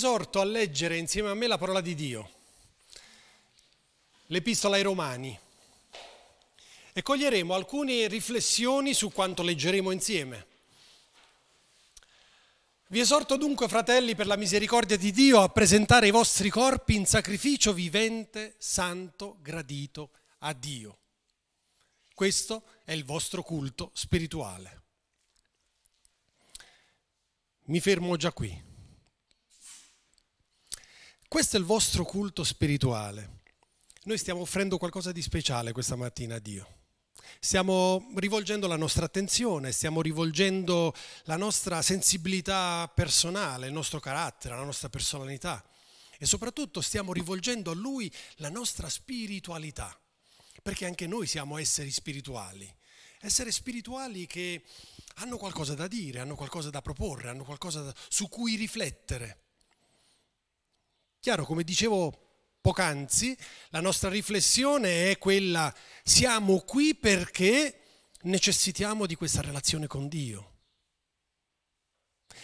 esorto a leggere insieme a me la parola di Dio, l'Epistola ai Romani, e coglieremo alcune riflessioni su quanto leggeremo insieme. Vi esorto dunque, fratelli, per la misericordia di Dio, a presentare i vostri corpi in sacrificio vivente, santo, gradito a Dio. Questo è il vostro culto spirituale. Mi fermo già qui. Questo è il vostro culto spirituale. Noi stiamo offrendo qualcosa di speciale questa mattina a Dio. Stiamo rivolgendo la nostra attenzione, stiamo rivolgendo la nostra sensibilità personale, il nostro carattere, la nostra personalità e soprattutto stiamo rivolgendo a Lui la nostra spiritualità, perché anche noi siamo esseri spirituali, esseri spirituali che hanno qualcosa da dire, hanno qualcosa da proporre, hanno qualcosa su cui riflettere. Chiaro, come dicevo poc'anzi, la nostra riflessione è quella, siamo qui perché necessitiamo di questa relazione con Dio.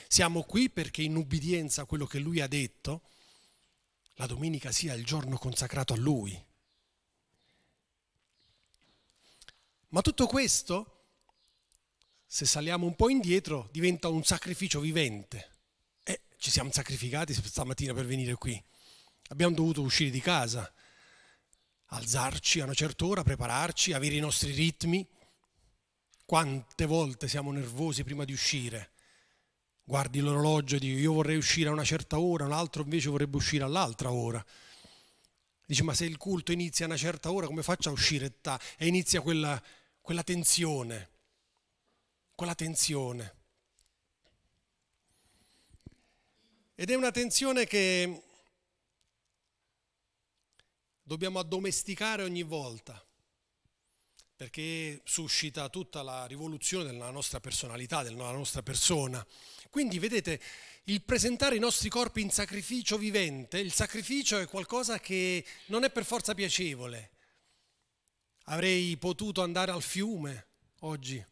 Siamo qui perché in ubbidienza a quello che Lui ha detto, la domenica sia il giorno consacrato a Lui. Ma tutto questo, se saliamo un po' indietro, diventa un sacrificio vivente ci siamo sacrificati stamattina per venire qui. Abbiamo dovuto uscire di casa, alzarci a una certa ora, prepararci, avere i nostri ritmi. Quante volte siamo nervosi prima di uscire? Guardi l'orologio e dici io vorrei uscire a una certa ora, un altro invece vorrebbe uscire all'altra ora. Dice ma se il culto inizia a una certa ora come faccio a uscire? E inizia quella, quella tensione, quella tensione. Ed è una tensione che dobbiamo addomesticare ogni volta, perché suscita tutta la rivoluzione della nostra personalità, della nostra persona. Quindi vedete, il presentare i nostri corpi in sacrificio vivente, il sacrificio è qualcosa che non è per forza piacevole. Avrei potuto andare al fiume oggi,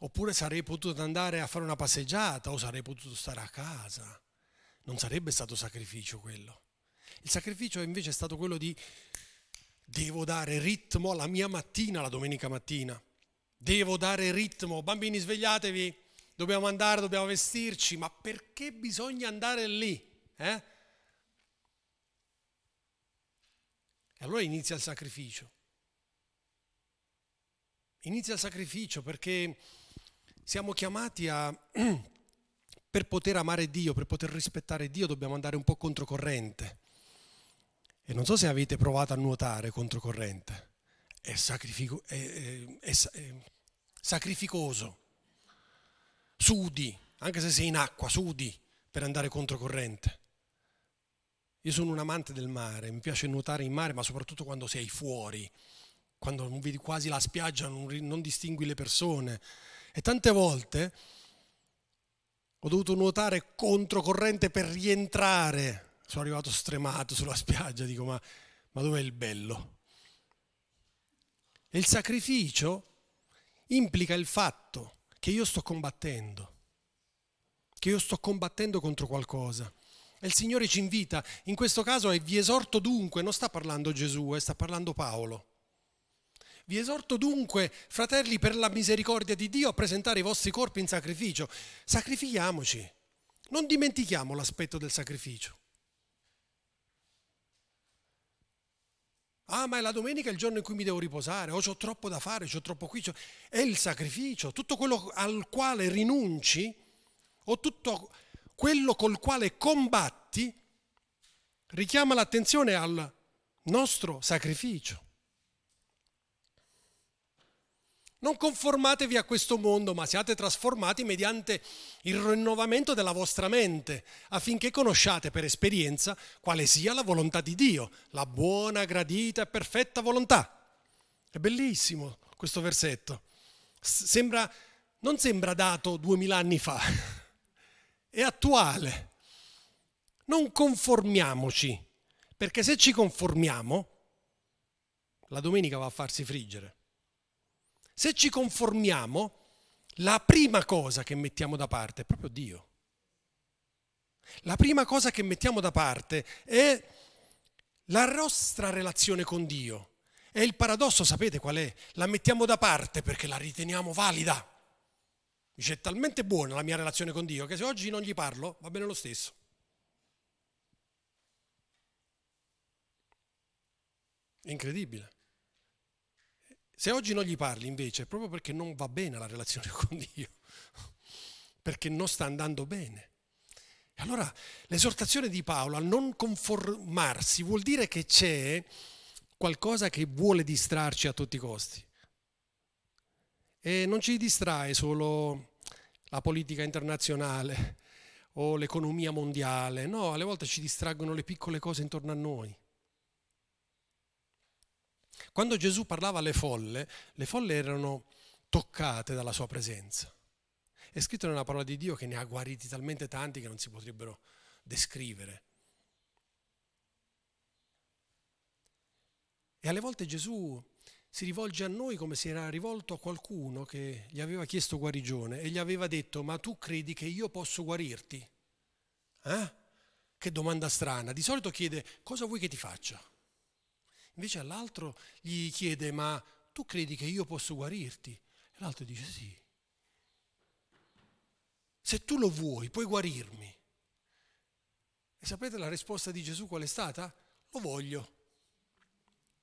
oppure sarei potuto andare a fare una passeggiata o sarei potuto stare a casa non sarebbe stato sacrificio quello. Il sacrificio invece è stato quello di devo dare ritmo alla mia mattina, la domenica mattina. Devo dare ritmo, bambini svegliatevi, dobbiamo andare, dobbiamo vestirci, ma perché bisogna andare lì? Eh? E allora inizia il sacrificio. Inizia il sacrificio perché siamo chiamati a per poter amare Dio, per poter rispettare Dio, dobbiamo andare un po' controcorrente. E non so se avete provato a nuotare controcorrente. È, sacrifico, è, è, è sacrificoso. Sudi, anche se sei in acqua, sudi per andare controcorrente. Io sono un amante del mare, mi piace nuotare in mare, ma soprattutto quando sei fuori, quando vedi quasi la spiaggia, non, non distingui le persone. E tante volte ho dovuto nuotare controcorrente per rientrare. Sono arrivato stremato sulla spiaggia, dico ma, ma dov'è il bello? E il sacrificio implica il fatto che io sto combattendo, che io sto combattendo contro qualcosa. E il Signore ci invita, in questo caso, e vi esorto dunque, non sta parlando Gesù, eh, sta parlando Paolo vi esorto dunque, fratelli, per la misericordia di Dio, a presentare i vostri corpi in sacrificio. Sacrifichiamoci. Non dimentichiamo l'aspetto del sacrificio. Ah, ma è la domenica il giorno in cui mi devo riposare, o ho troppo da fare, ho troppo qui. C'ho... È il sacrificio, tutto quello al quale rinunci, o tutto quello col quale combatti, richiama l'attenzione al nostro sacrificio. Non conformatevi a questo mondo, ma siate trasformati mediante il rinnovamento della vostra mente, affinché conosciate per esperienza quale sia la volontà di Dio, la buona, gradita e perfetta volontà. È bellissimo questo versetto. Sembra, non sembra dato duemila anni fa, è attuale. Non conformiamoci, perché se ci conformiamo, la domenica va a farsi friggere. Se ci conformiamo, la prima cosa che mettiamo da parte è proprio Dio. La prima cosa che mettiamo da parte è la nostra relazione con Dio. E il paradosso, sapete qual è? La mettiamo da parte perché la riteniamo valida. Dice, è talmente buona la mia relazione con Dio che se oggi non gli parlo va bene lo stesso. Incredibile. Se oggi non gli parli invece è proprio perché non va bene la relazione con Dio, perché non sta andando bene. E allora l'esortazione di Paolo a non conformarsi vuol dire che c'è qualcosa che vuole distrarci a tutti i costi. E non ci distrae solo la politica internazionale o l'economia mondiale, no, alle volte ci distraggono le piccole cose intorno a noi. Quando Gesù parlava alle folle, le folle erano toccate dalla sua presenza. È scritto nella parola di Dio che ne ha guariti talmente tanti che non si potrebbero descrivere. E alle volte Gesù si rivolge a noi come se era rivolto a qualcuno che gli aveva chiesto guarigione e gli aveva detto, ma tu credi che io posso guarirti? Eh? Che domanda strana. Di solito chiede, cosa vuoi che ti faccia? Invece all'altro gli chiede, ma tu credi che io posso guarirti? E l'altro dice sì. Se tu lo vuoi, puoi guarirmi. E sapete la risposta di Gesù qual è stata? Lo voglio.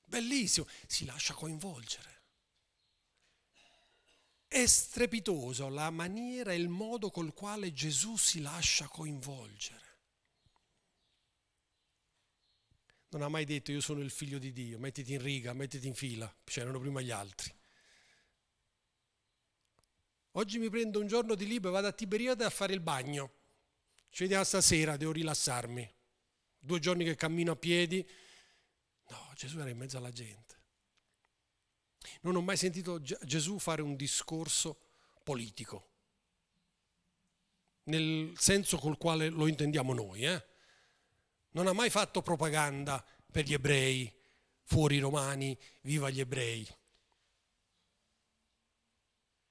Bellissimo, si lascia coinvolgere. È strepitoso la maniera e il modo col quale Gesù si lascia coinvolgere. Non ha mai detto io sono il figlio di Dio, mettiti in riga, mettiti in fila, c'erano prima gli altri. Oggi mi prendo un giorno di libero, vado a Tiberiade a fare il bagno, ci vediamo stasera, devo rilassarmi. Due giorni che cammino a piedi, no, Gesù era in mezzo alla gente. Non ho mai sentito Gesù fare un discorso politico, nel senso col quale lo intendiamo noi, eh? Non ha mai fatto propaganda per gli ebrei, fuori i romani, viva gli ebrei.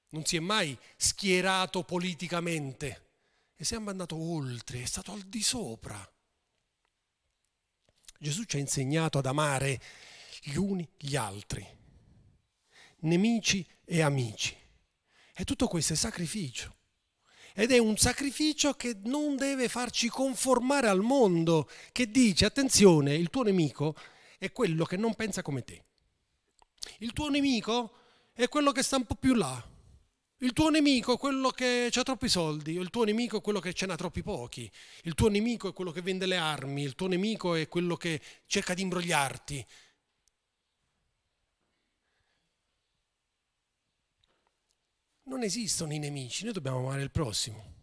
Non si è mai schierato politicamente e si è andato oltre, è stato al di sopra. Gesù ci ha insegnato ad amare gli uni gli altri, nemici e amici. E tutto questo è sacrificio ed è un sacrificio che non deve farci conformare al mondo, che dice attenzione, il tuo nemico è quello che non pensa come te. Il tuo nemico è quello che sta un po' più là. Il tuo nemico è quello che ha troppi soldi, il tuo nemico è quello che ce n'ha troppi pochi, il tuo nemico è quello che vende le armi, il tuo nemico è quello che cerca di imbrogliarti, Non esistono i nemici, noi dobbiamo amare il prossimo.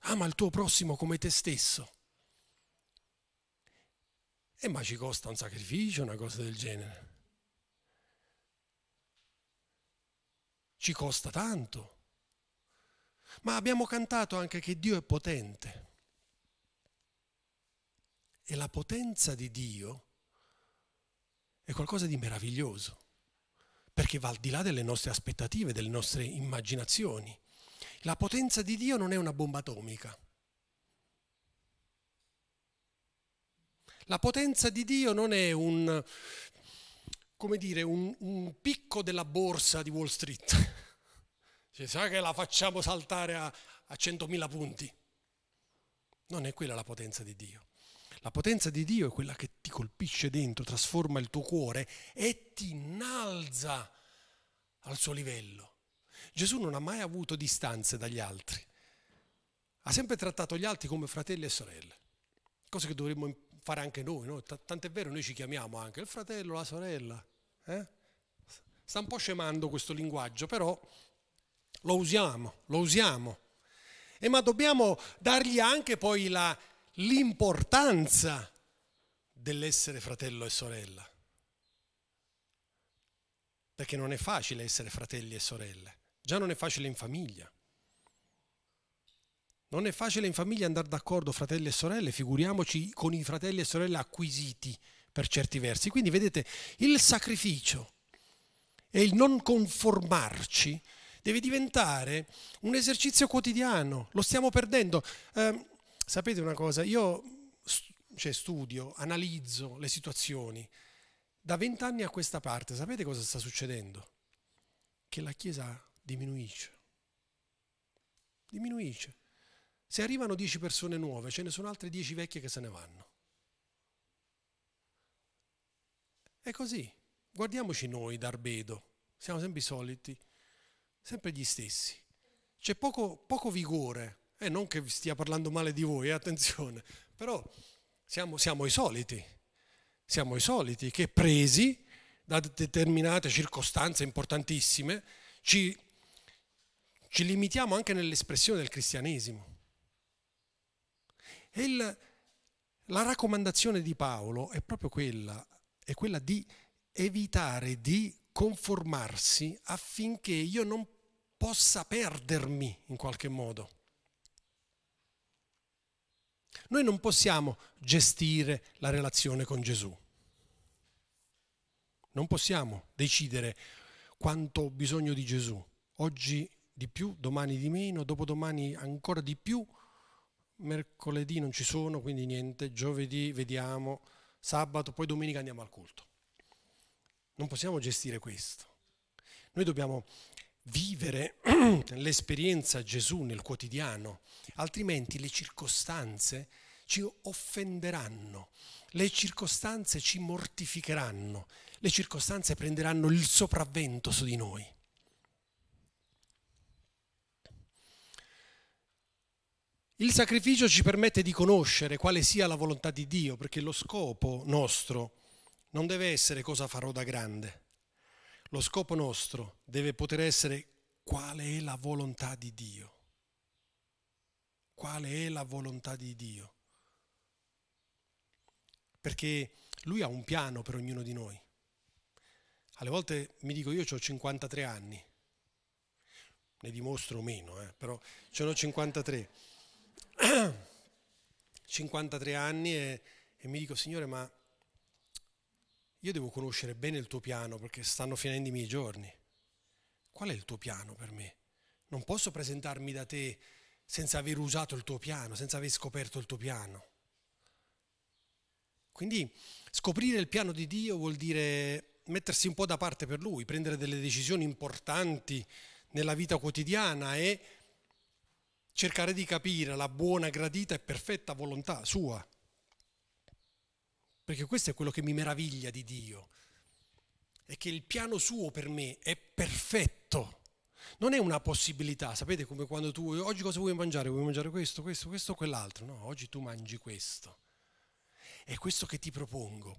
Ama il tuo prossimo come te stesso. E ma ci costa un sacrificio, una cosa del genere. Ci costa tanto. Ma abbiamo cantato anche che Dio è potente. E la potenza di Dio è qualcosa di meraviglioso perché va al di là delle nostre aspettative, delle nostre immaginazioni. La potenza di Dio non è una bomba atomica. La potenza di Dio non è un, come dire, un, un picco della borsa di Wall Street. Cioè, sa che la facciamo saltare a, a 100.000 punti. Non è quella la potenza di Dio. La potenza di Dio è quella che ti colpisce dentro, trasforma il tuo cuore e ti innalza al suo livello. Gesù non ha mai avuto distanze dagli altri. Ha sempre trattato gli altri come fratelli e sorelle, cosa che dovremmo fare anche noi. No? Tant'è vero, noi ci chiamiamo anche il fratello, la sorella. Eh? Sta un po' scemando questo linguaggio, però lo usiamo, lo usiamo. E ma dobbiamo dargli anche poi la l'importanza dell'essere fratello e sorella. Perché non è facile essere fratelli e sorelle, già non è facile in famiglia. Non è facile in famiglia andare d'accordo fratelli e sorelle, figuriamoci con i fratelli e sorelle acquisiti per certi versi. Quindi vedete, il sacrificio e il non conformarci deve diventare un esercizio quotidiano, lo stiamo perdendo. Eh, sapete una cosa, io cioè, studio, analizzo le situazioni, da vent'anni a questa parte, sapete cosa sta succedendo? Che la Chiesa diminuisce, diminuisce. Se arrivano dieci persone nuove, ce ne sono altre dieci vecchie che se ne vanno. È così. Guardiamoci noi d'Arbedo, siamo sempre i soliti, sempre gli stessi. C'è poco, poco vigore, e eh, non che stia parlando male di voi, eh, attenzione, però siamo, siamo i soliti, siamo i soliti che presi da determinate circostanze importantissime ci, ci limitiamo anche nell'espressione del cristianesimo. E il, la raccomandazione di Paolo è proprio quella, è quella di evitare di conformarsi affinché io non possa perdermi in qualche modo. Noi non possiamo gestire la relazione con Gesù. Non possiamo decidere quanto ho bisogno di Gesù. Oggi di più, domani di meno, dopodomani ancora di più. Mercoledì non ci sono, quindi niente. Giovedì vediamo, sabato, poi domenica andiamo al culto. Non possiamo gestire questo. Noi dobbiamo vivere l'esperienza Gesù nel quotidiano, altrimenti le circostanze ci offenderanno, le circostanze ci mortificheranno, le circostanze prenderanno il sopravvento su di noi. Il sacrificio ci permette di conoscere quale sia la volontà di Dio, perché lo scopo nostro non deve essere cosa farò da grande. Lo scopo nostro deve poter essere quale è la volontà di Dio. Quale è la volontà di Dio? Perché Lui ha un piano per ognuno di noi. Alle volte mi dico io ho 53 anni, ne dimostro meno, eh, però ce n'ho 53. 53 anni e, e mi dico Signore ma io devo conoscere bene il tuo piano perché stanno finendo i miei giorni. Qual è il tuo piano per me? Non posso presentarmi da te senza aver usato il tuo piano, senza aver scoperto il tuo piano. Quindi scoprire il piano di Dio vuol dire mettersi un po' da parte per Lui, prendere delle decisioni importanti nella vita quotidiana e cercare di capire la buona, gradita e perfetta volontà sua. Perché questo è quello che mi meraviglia di Dio, è che il piano suo per me è perfetto. Non è una possibilità, sapete come quando tu oggi cosa vuoi mangiare? Vuoi mangiare questo, questo, questo o quell'altro? No, oggi tu mangi questo. E questo che ti propongo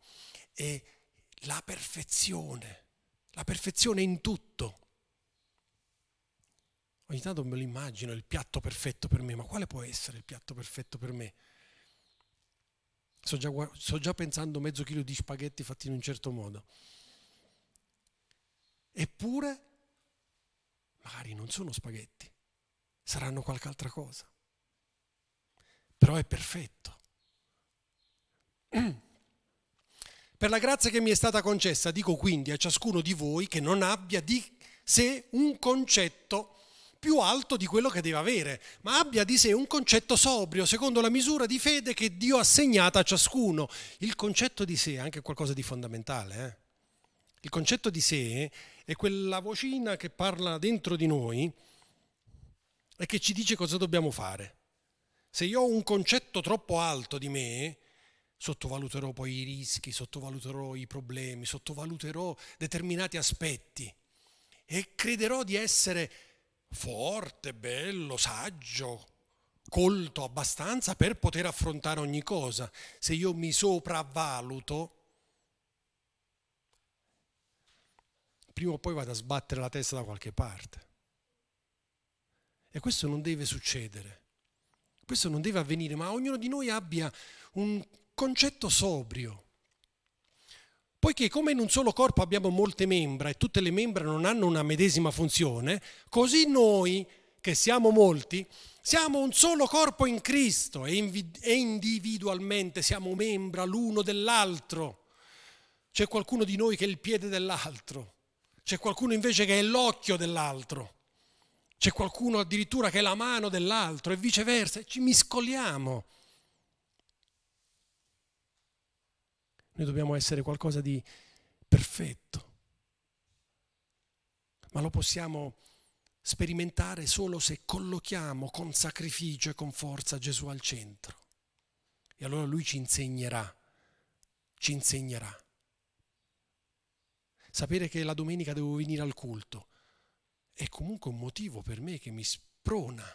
è la perfezione, la perfezione in tutto. Ogni tanto me lo immagino il piatto perfetto per me, ma quale può essere il piatto perfetto per me? Sto già, sto già pensando mezzo chilo di spaghetti fatti in un certo modo. Eppure, magari non sono spaghetti, saranno qualche altra cosa. Però è perfetto. Per la grazia che mi è stata concessa, dico quindi a ciascuno di voi che non abbia di sé un concetto più alto di quello che deve avere, ma abbia di sé un concetto sobrio, secondo la misura di fede che Dio ha assegnato a ciascuno. Il concetto di sé è anche qualcosa di fondamentale. Eh? Il concetto di sé è quella vocina che parla dentro di noi e che ci dice cosa dobbiamo fare. Se io ho un concetto troppo alto di me, sottovaluterò poi i rischi, sottovaluterò i problemi, sottovaluterò determinati aspetti e crederò di essere forte, bello, saggio, colto abbastanza per poter affrontare ogni cosa. Se io mi sopravvaluto, prima o poi vado a sbattere la testa da qualche parte. E questo non deve succedere. Questo non deve avvenire, ma ognuno di noi abbia un concetto sobrio Poiché come in un solo corpo abbiamo molte membra e tutte le membra non hanno una medesima funzione, così noi, che siamo molti, siamo un solo corpo in Cristo e individualmente siamo membra l'uno dell'altro. C'è qualcuno di noi che è il piede dell'altro, c'è qualcuno invece che è l'occhio dell'altro. C'è qualcuno addirittura che è la mano dell'altro e viceversa, ci miscoliamo. Noi dobbiamo essere qualcosa di perfetto, ma lo possiamo sperimentare solo se collochiamo con sacrificio e con forza Gesù al centro. E allora lui ci insegnerà, ci insegnerà. Sapere che la domenica devo venire al culto è comunque un motivo per me che mi sprona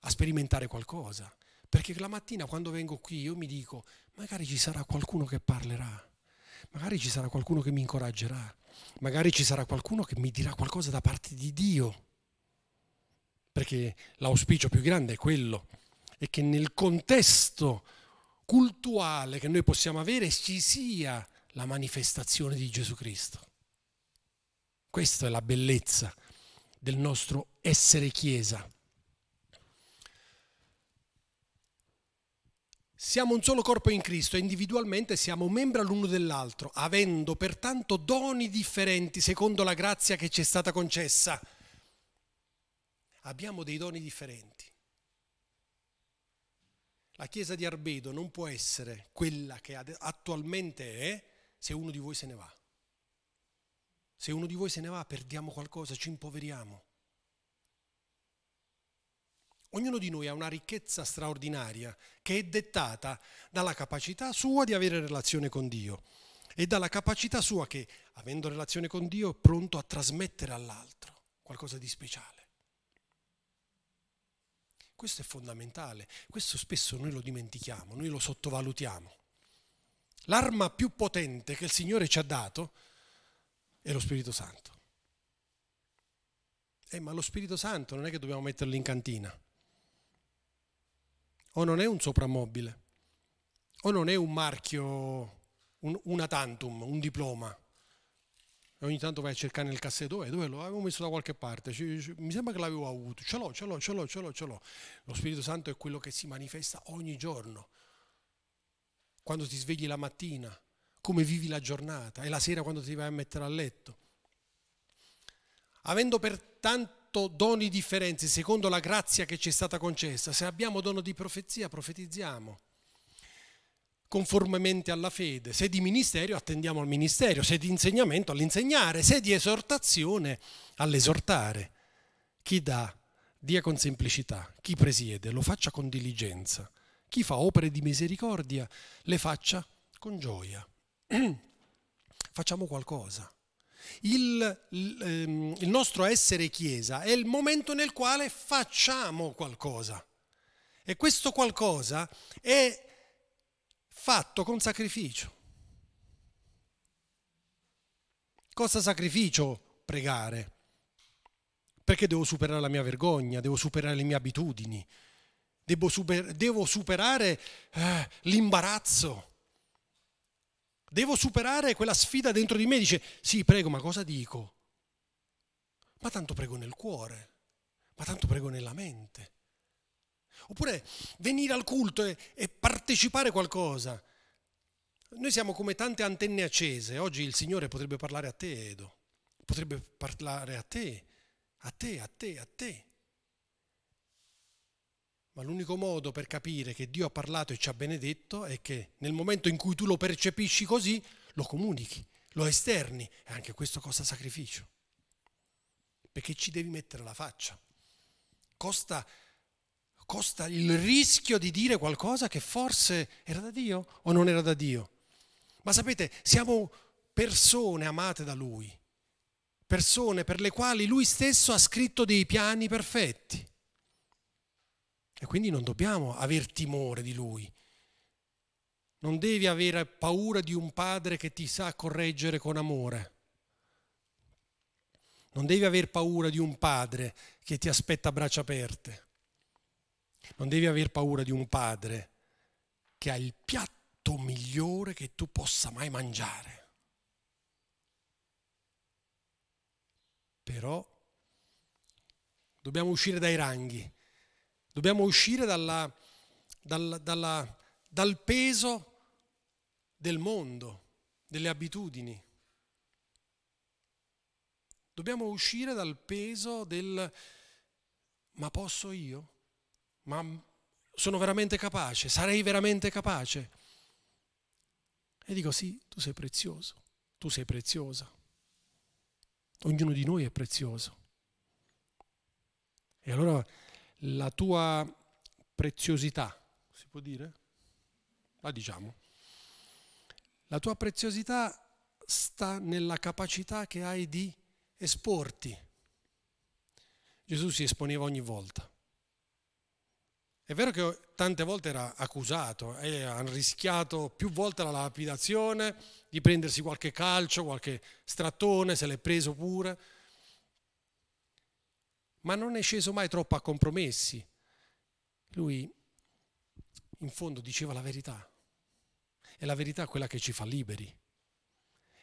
a sperimentare qualcosa. Perché la mattina quando vengo qui io mi dico, magari ci sarà qualcuno che parlerà, magari ci sarà qualcuno che mi incoraggerà, magari ci sarà qualcuno che mi dirà qualcosa da parte di Dio. Perché l'auspicio più grande è quello, è che nel contesto cultuale che noi possiamo avere ci sia la manifestazione di Gesù Cristo. Questa è la bellezza del nostro essere Chiesa. Siamo un solo corpo in Cristo e individualmente siamo membri l'uno dell'altro, avendo pertanto doni differenti secondo la grazia che ci è stata concessa. Abbiamo dei doni differenti. La Chiesa di Arbedo non può essere quella che attualmente è se uno di voi se ne va. Se uno di voi se ne va, perdiamo qualcosa, ci impoveriamo. Ognuno di noi ha una ricchezza straordinaria che è dettata dalla capacità sua di avere relazione con Dio e dalla capacità sua che, avendo relazione con Dio, è pronto a trasmettere all'altro qualcosa di speciale. Questo è fondamentale, questo spesso noi lo dimentichiamo, noi lo sottovalutiamo. L'arma più potente che il Signore ci ha dato è lo Spirito Santo. Eh, ma lo Spirito Santo non è che dobbiamo metterlo in cantina. O non è un soprammobile. O non è un marchio, un, una tantum, un diploma. E ogni tanto vai a cercare nel cassetto, dove, dove lo avevo messo da qualche parte? Mi sembra che l'avevo avuto. Ce l'ho, ce l'ho, ce l'ho, ce l'ho, ce l'ho. Lo Spirito Santo è quello che si manifesta ogni giorno. Quando ti svegli la mattina, come vivi la giornata e la sera quando ti vai a mettere a letto. Avendo pertanto doni differenti secondo la grazia che ci è stata concessa, se abbiamo dono di profezia, profetizziamo conformemente alla fede, se di ministero attendiamo al ministero, se di insegnamento all'insegnare, se di esortazione all'esortare. Chi dà, dia con semplicità, chi presiede lo faccia con diligenza, chi fa opere di misericordia le faccia con gioia. facciamo qualcosa. Il, ehm, il, nostro essere Chiesa è il momento nel quale facciamo qualcosa. E questo qualcosa è fatto con sacrificio. Cosa sacrificio? Pregare. Perché devo superare la mia vergogna, devo superare le mie abitudini, devo superare eh, l'imbarazzo Devo superare quella sfida dentro di me. Dice, sì, prego, ma cosa dico? Ma tanto prego nel cuore, ma tanto prego nella mente. Oppure venire al culto e, e partecipare a qualcosa. Noi siamo come tante antenne accese. Oggi il Signore potrebbe parlare a te, Edo. Potrebbe parlare a te, a te, a te, a te. Ma l'unico modo per capire che Dio ha parlato e ci ha benedetto è che nel momento in cui tu lo percepisci così, lo comunichi, lo esterni. E anche questo costa sacrificio. Perché ci devi mettere la faccia. Costa, costa il rischio di dire qualcosa che forse era da Dio o non era da Dio. Ma sapete, siamo persone amate da Lui, persone per le quali Lui stesso ha scritto dei piani perfetti. E quindi non dobbiamo aver timore di lui. Non devi avere paura di un padre che ti sa correggere con amore. Non devi aver paura di un padre che ti aspetta a braccia aperte. Non devi aver paura di un padre che ha il piatto migliore che tu possa mai mangiare. Però dobbiamo uscire dai ranghi Dobbiamo uscire dalla, dalla, dalla, dal peso del mondo, delle abitudini. Dobbiamo uscire dal peso del ma posso io? Ma sono veramente capace? Sarei veramente capace? E dico sì, tu sei prezioso, tu sei preziosa. Ognuno di noi è prezioso. E allora la tua preziosità, si può dire? La diciamo. La tua preziosità sta nella capacità che hai di esporti. Gesù si esponeva ogni volta. È vero che tante volte era accusato e hanno rischiato più volte la lapidazione, di prendersi qualche calcio, qualche strattone, se l'è preso pure, ma non è sceso mai troppo a compromessi. Lui in fondo diceva la verità e la verità è quella che ci fa liberi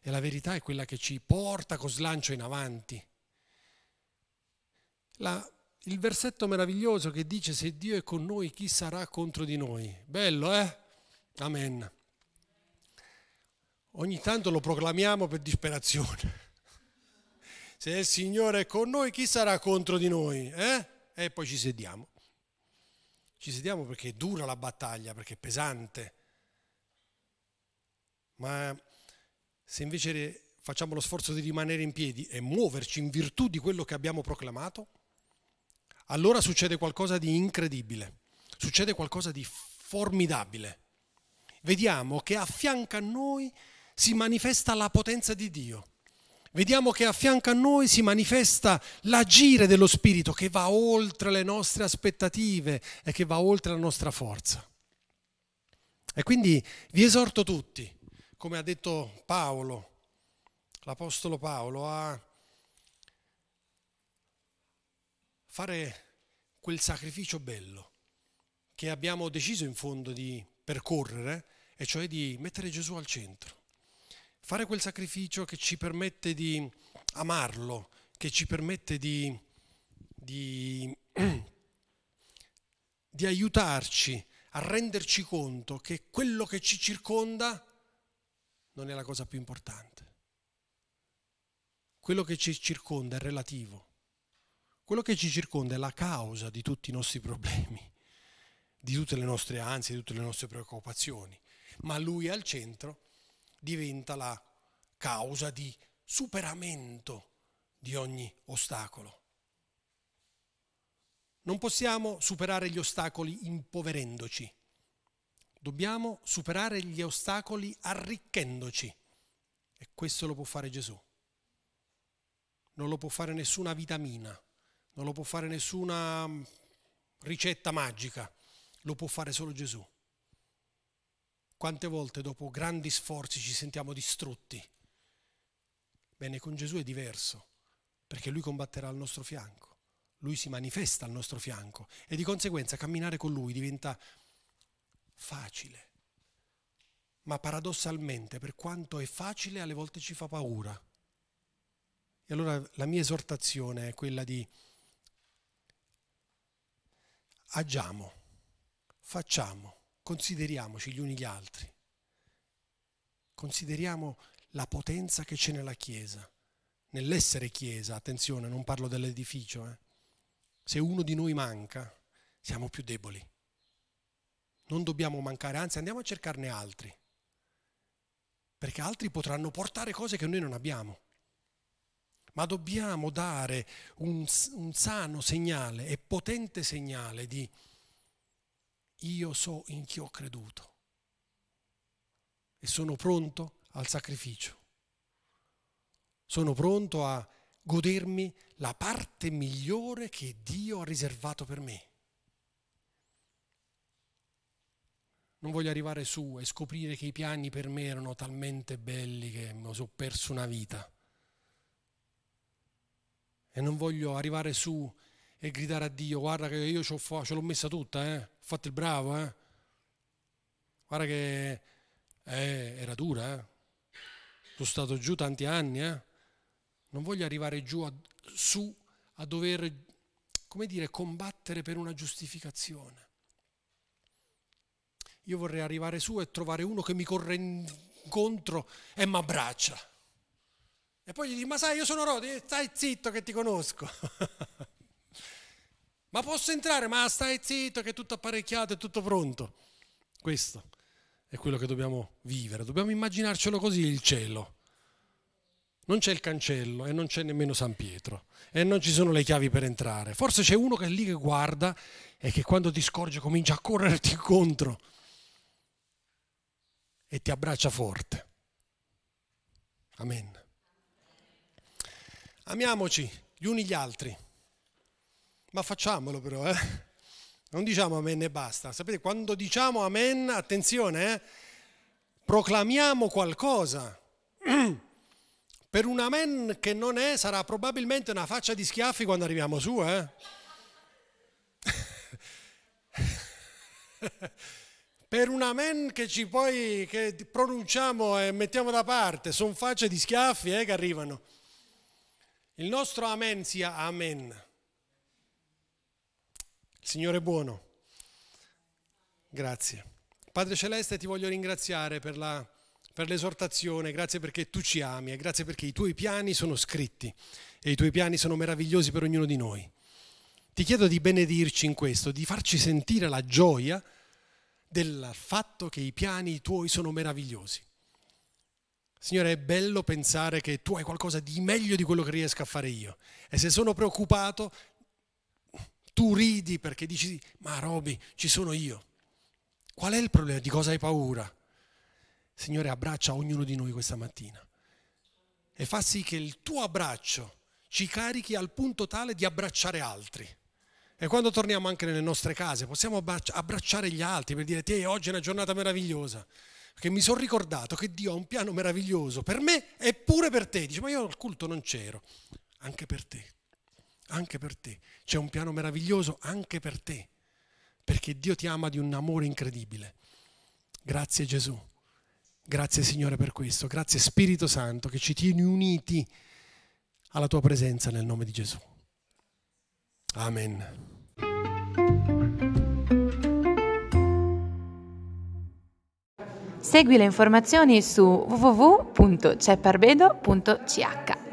e la verità è quella che ci porta con slancio in avanti. La, il versetto meraviglioso che dice se Dio è con noi chi sarà contro di noi. Bello, eh? Amen. Ogni tanto lo proclamiamo per disperazione. Se il Signore è con noi, chi sarà contro di noi? Eh? E poi ci sediamo. Ci sediamo perché dura la battaglia, perché è pesante. Ma se invece facciamo lo sforzo di rimanere in piedi e muoverci in virtù di quello che abbiamo proclamato, allora succede qualcosa di incredibile, succede qualcosa di formidabile. Vediamo che a a noi si manifesta la potenza di Dio. Vediamo che a fianco a noi si manifesta l'agire dello Spirito che va oltre le nostre aspettative e che va oltre la nostra forza. E quindi vi esorto tutti, come ha detto Paolo, l'Apostolo Paolo, a fare quel sacrificio bello che abbiamo deciso in fondo di percorrere, e cioè di mettere Gesù al centro. Fare quel sacrificio che ci permette di amarlo, che ci permette di, di, di aiutarci a renderci conto che quello che ci circonda non è la cosa più importante. Quello che ci circonda è relativo. Quello che ci circonda è la causa di tutti i nostri problemi, di tutte le nostre ansie, di tutte le nostre preoccupazioni. Ma lui al centro diventa la causa di superamento di ogni ostacolo. Non possiamo superare gli ostacoli impoverendoci. Dobbiamo superare gli ostacoli arricchendoci. E questo lo può fare Gesù. Non lo può fare nessuna vitamina non lo può fare nessuna mm, ricetta magica, lo può fare solo Gesù. Quante volte dopo grandi sforzi ci sentiamo distrutti? Bene, con Gesù è diverso, perché Lui combatterà al nostro fianco, Lui si manifesta al nostro fianco e di conseguenza camminare con Lui diventa facile. Ma paradossalmente, per quanto è facile, alle volte ci fa paura. E allora la mia esortazione è quella di agiamo, facciamo, consideriamoci gli uni gli altri. Consideriamo la potenza che c'è nella Chiesa, nell'essere Chiesa, attenzione, non parlo dell'edificio. Eh. Se uno di noi manca, siamo più deboli. Non dobbiamo mancare, anzi andiamo a cercarne altri, perché altri potranno portare cose che noi non abbiamo ma dobbiamo dare un, un sano segnale e potente segnale di io so in chi ho creduto e sono pronto al sacrificio. Sono pronto a godermi la parte migliore che Dio ha riservato per me. Non voglio arrivare su e scoprire che i piani per me erano talmente belli che mi sono perso una vita e non voglio arrivare su e gridare a Dio, guarda che io ce l'ho messa tutta, eh? ho fatto il bravo, eh? guarda che eh, era dura, eh? sono stato giù tanti anni, eh? non voglio arrivare giù a, su a dover, come dire, combattere per una giustificazione. Io vorrei arrivare su e trovare uno che mi corre incontro e mi abbraccia E poi gli dici, ma sai, io sono Rodi, stai zitto che ti conosco. ma posso entrare? Ma stai zitto che è tutto apparecchiato, è tutto pronto. Questo è quello che dobbiamo vivere, dobbiamo immaginarcelo così il cielo. Non c'è il cancello e non c'è nemmeno San Pietro e non ci sono le chiavi per entrare. Forse c'è uno che è lì che guarda e che quando ti scorge comincia a correrti incontro e ti abbraccia forte. Amen. Amiamoci gli uni gli altri, ma facciamolo però, eh? Non diciamo amen e basta. Sapete, quando diciamo amen, attenzione, eh? proclamiamo qualcosa. Per un amen che non è, sarà probabilmente una faccia di schiaffi quando arriviamo su, eh? per un amen che ci poi che pronunciamo e mettiamo da parte, sono facce di schiaffi eh, che arrivano. Il nostro amen sia amen. Signore buono. Grazie. Padre Celeste, ti voglio ringraziare per, la, per l'esortazione, grazie perché tu ci ami e grazie perché i tuoi piani sono scritti e i tuoi piani sono meravigliosi per ognuno di noi. Ti chiedo di benedirci in questo, di farci sentire la gioia del fatto che i piani tuoi sono meravigliosi. Signore, è bello pensare che tu hai qualcosa di meglio di quello che riesco a fare io. E se sono preoccupato, tu ridi perché dici, ma Roby, ci sono io. Qual è il problema? Di cosa hai paura? Signore, abbraccia ognuno di noi questa mattina e fa sì che il tuo abbraccio ci carichi al punto tale di abbracciare altri. E quando torniamo anche nelle nostre case possiamo abbracciare gli altri per dire, te, oggi è una giornata meravigliosa che mi sono ricordato che Dio ha un piano meraviglioso per me e pure per te. Dice, ma io al culto non c'ero. Anche per te, anche per te. C'è un piano meraviglioso anche per te, perché Dio ti ama di un amore incredibile. Grazie Gesù. Grazie Signore per questo. Grazie Spirito Santo che ci tieni uniti alla tua presenza nel nome di Gesù. Amen. Segui le informazioni su www.cepparbedo.ch.